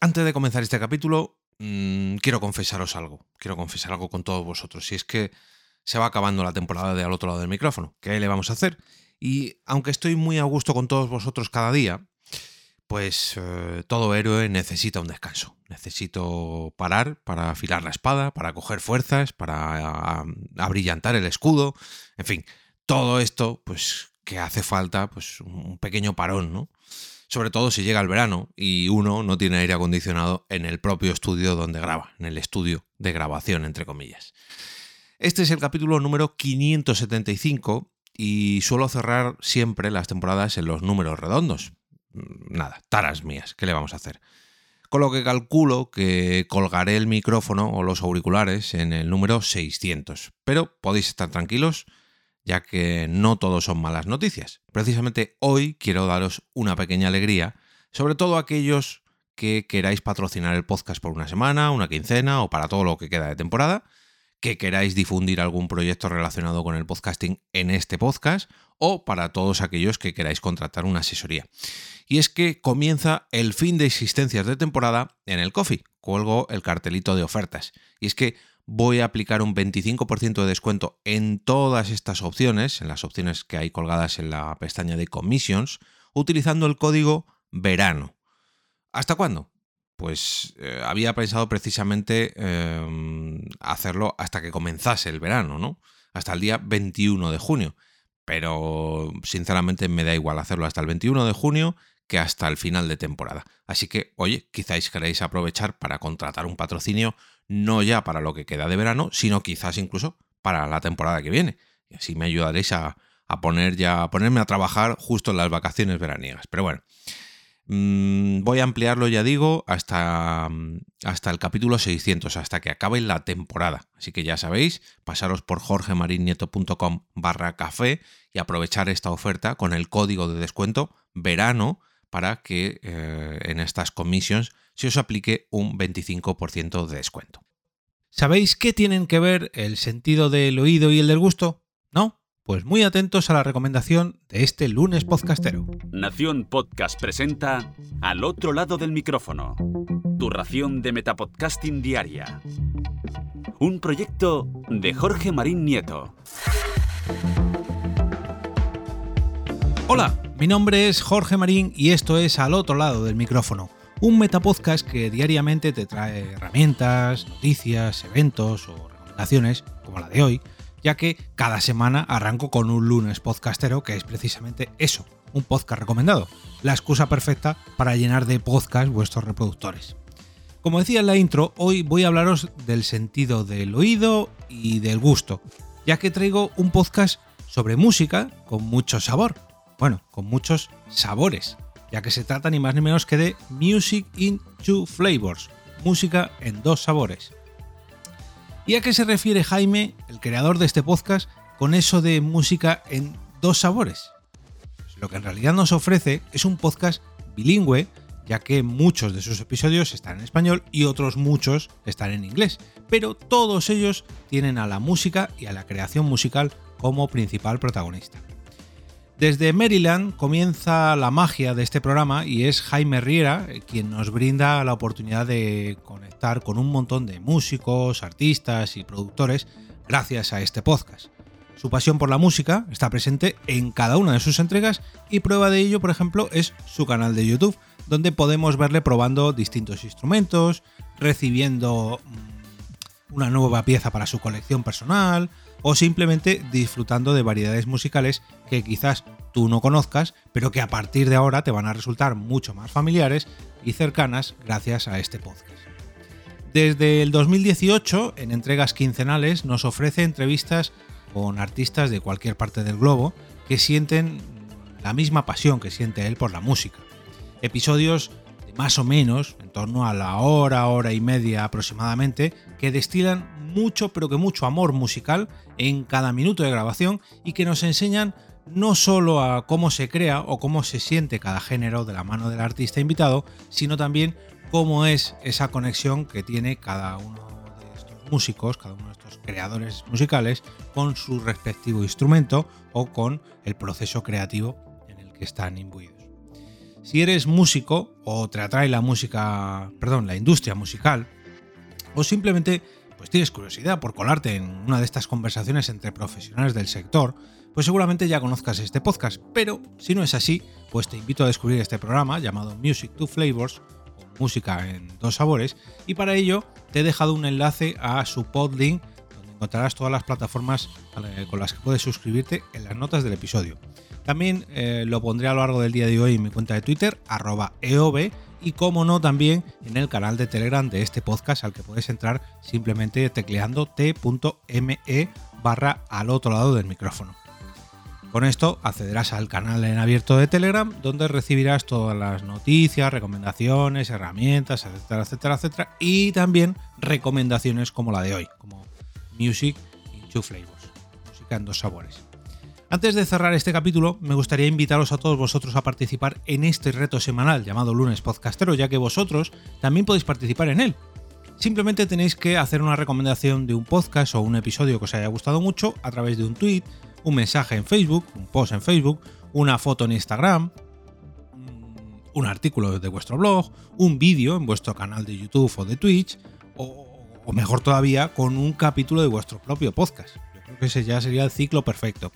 Antes de comenzar este capítulo, mmm, quiero confesaros algo. Quiero confesar algo con todos vosotros. Si es que se va acabando la temporada de al otro lado del micrófono. ¿Qué le vamos a hacer? Y aunque estoy muy a gusto con todos vosotros cada día, pues eh, todo héroe necesita un descanso. Necesito parar para afilar la espada, para coger fuerzas, para abrillantar el escudo. En fin, todo esto, pues que hace falta pues un pequeño parón, ¿no? Sobre todo si llega el verano y uno no tiene aire acondicionado en el propio estudio donde graba, en el estudio de grabación, entre comillas. Este es el capítulo número 575 y suelo cerrar siempre las temporadas en los números redondos, nada, taras mías, ¿qué le vamos a hacer? Con lo que calculo que colgaré el micrófono o los auriculares en el número 600. Pero podéis estar tranquilos, ya que no todos son malas noticias. Precisamente hoy quiero daros una pequeña alegría, sobre todo aquellos que queráis patrocinar el podcast por una semana, una quincena o para todo lo que queda de temporada, que queráis difundir algún proyecto relacionado con el podcasting en este podcast o para todos aquellos que queráis contratar una asesoría y es que comienza el fin de existencias de temporada en el coffee. Cuelgo el cartelito de ofertas. Y es que voy a aplicar un 25% de descuento en todas estas opciones, en las opciones que hay colgadas en la pestaña de commissions, utilizando el código verano. ¿Hasta cuándo? Pues eh, había pensado precisamente em, hacerlo hasta que comenzase el verano, ¿no? Hasta el día 21 de junio. Pero sinceramente me da igual hacerlo hasta el 21 de junio que hasta el final de temporada. Así que, oye, quizás queréis aprovechar para contratar un patrocinio no ya para lo que queda de verano, sino quizás incluso para la temporada que viene. Y así me ayudaréis a, poner ya, a ponerme a trabajar justo en las vacaciones veraniegas. Pero bueno, mm, voy a ampliarlo, ya digo, hasta, hasta el capítulo 600, hasta que acabe la temporada. Así que ya sabéis, pasaros por jorgemarinieto.com barra café y aprovechar esta oferta con el código de descuento verano para que eh, en estas commissions se os aplique un 25% de descuento. ¿Sabéis qué tienen que ver el sentido del oído y el del gusto? ¿No? Pues muy atentos a la recomendación de este lunes podcastero. Nación Podcast presenta Al otro lado del micrófono, tu ración de Metapodcasting Diaria. Un proyecto de Jorge Marín Nieto. Hola, mi nombre es Jorge Marín y esto es Al otro lado del micrófono, un metapodcast que diariamente te trae herramientas, noticias, eventos o recomendaciones, como la de hoy, ya que cada semana arranco con un lunes podcastero que es precisamente eso, un podcast recomendado, la excusa perfecta para llenar de podcast vuestros reproductores. Como decía en la intro, hoy voy a hablaros del sentido del oído y del gusto, ya que traigo un podcast sobre música con mucho sabor bueno, con muchos sabores, ya que se trata ni más ni menos que de Music in Two Flavors, música en dos sabores. ¿Y a qué se refiere Jaime, el creador de este podcast, con eso de música en dos sabores? Pues lo que en realidad nos ofrece es un podcast bilingüe, ya que muchos de sus episodios están en español y otros muchos están en inglés, pero todos ellos tienen a la música y a la creación musical como principal protagonista. Desde Maryland comienza la magia de este programa y es Jaime Riera eh, quien nos brinda la oportunidad de conectar con un montón de músicos, artistas y productores gracias a este podcast. Su pasión por la música está presente en cada una de sus entregas y prueba de ello, por ejemplo, es su canal de YouTube, donde podemos verle probando distintos instrumentos, recibiendo mm, una nueva pieza para su colección personal, o simplemente disfrutando de variedades musicales que quizás tú no conozcas, pero que a partir de ahora te van a resultar mucho más familiares y cercanas gracias a este podcast. Desde el 2018, en entregas quincenales, nos ofrece entrevistas con artistas de cualquier parte del globo que sienten la misma pasión que siente él por la música. Episodios de más o menos, en torno a la hora, hora y media aproximadamente, que destilan mucho, pero que mucho amor musical en cada minuto de grabación y que nos enseñan no solo a cómo se crea o cómo se siente cada género de la mano del artista invitado, sino también cómo es esa conexión que tiene cada uno de estos músicos, cada uno de estos creadores musicales con su respectivo instrumento o con el proceso creativo en el que están imbuidos. Si eres músico o te atrae la música, perdón, la industria musical, o simplemente pues tienes curiosidad por colarte en una de estas conversaciones entre profesionales del sector, pues seguramente ya conozcas este podcast, pero si no es así, pues te invito a descubrir este programa llamado Music to Flavors, o música en dos sabores, y para ello te he dejado un enlace a su podlink donde encontrarás todas las plataformas eh, con las que puedes suscribirte en las notas del episodio. También eh, lo pondré a lo largo del día de hoy en mi cuenta de Twitter, arroba EOB, y como no también en el canal de Telegram de este podcast al que puedes entrar simplemente tecleando t.me barra al otro lado del micrófono. Con esto accederás al canal en abierto de Telegram donde recibirás todas las noticias, recomendaciones, herramientas, etcétera, etcétera, etcétera. Y también recomendaciones como la de hoy, como Music in Two Flavors, música en dos sabores. Antes de cerrar este capítulo, me gustaría invitaros a todos vosotros a participar en este reto semanal llamado Lunes Podcastero, ya que vosotros también podéis participar en él. Simplemente tenéis que hacer una recomendación de un podcast o un episodio que os haya gustado mucho a través de un tweet, un mensaje en Facebook, un post en Facebook, una foto en Instagram, un artículo de vuestro blog, un vídeo en vuestro canal de YouTube o de Twitch, o, mejor todavía, con un capítulo de vuestro propio podcast. Yo creo que ese ya sería el ciclo perfecto.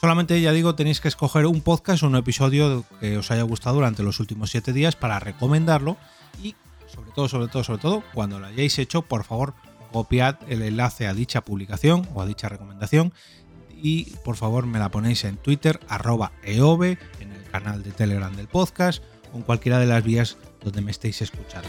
Solamente, ya digo, tenéis que escoger un podcast o un episodio que os haya gustado durante los últimos 7 días para recomendarlo y, sobre todo, sobre todo, sobre todo, cuando lo hayáis hecho, por favor, copiad el enlace a dicha publicación o a dicha recomendación y por favor me la ponéis en Twitter, arroba eove, en el canal de Telegram del podcast o en cualquiera de las vías donde me estéis escuchando.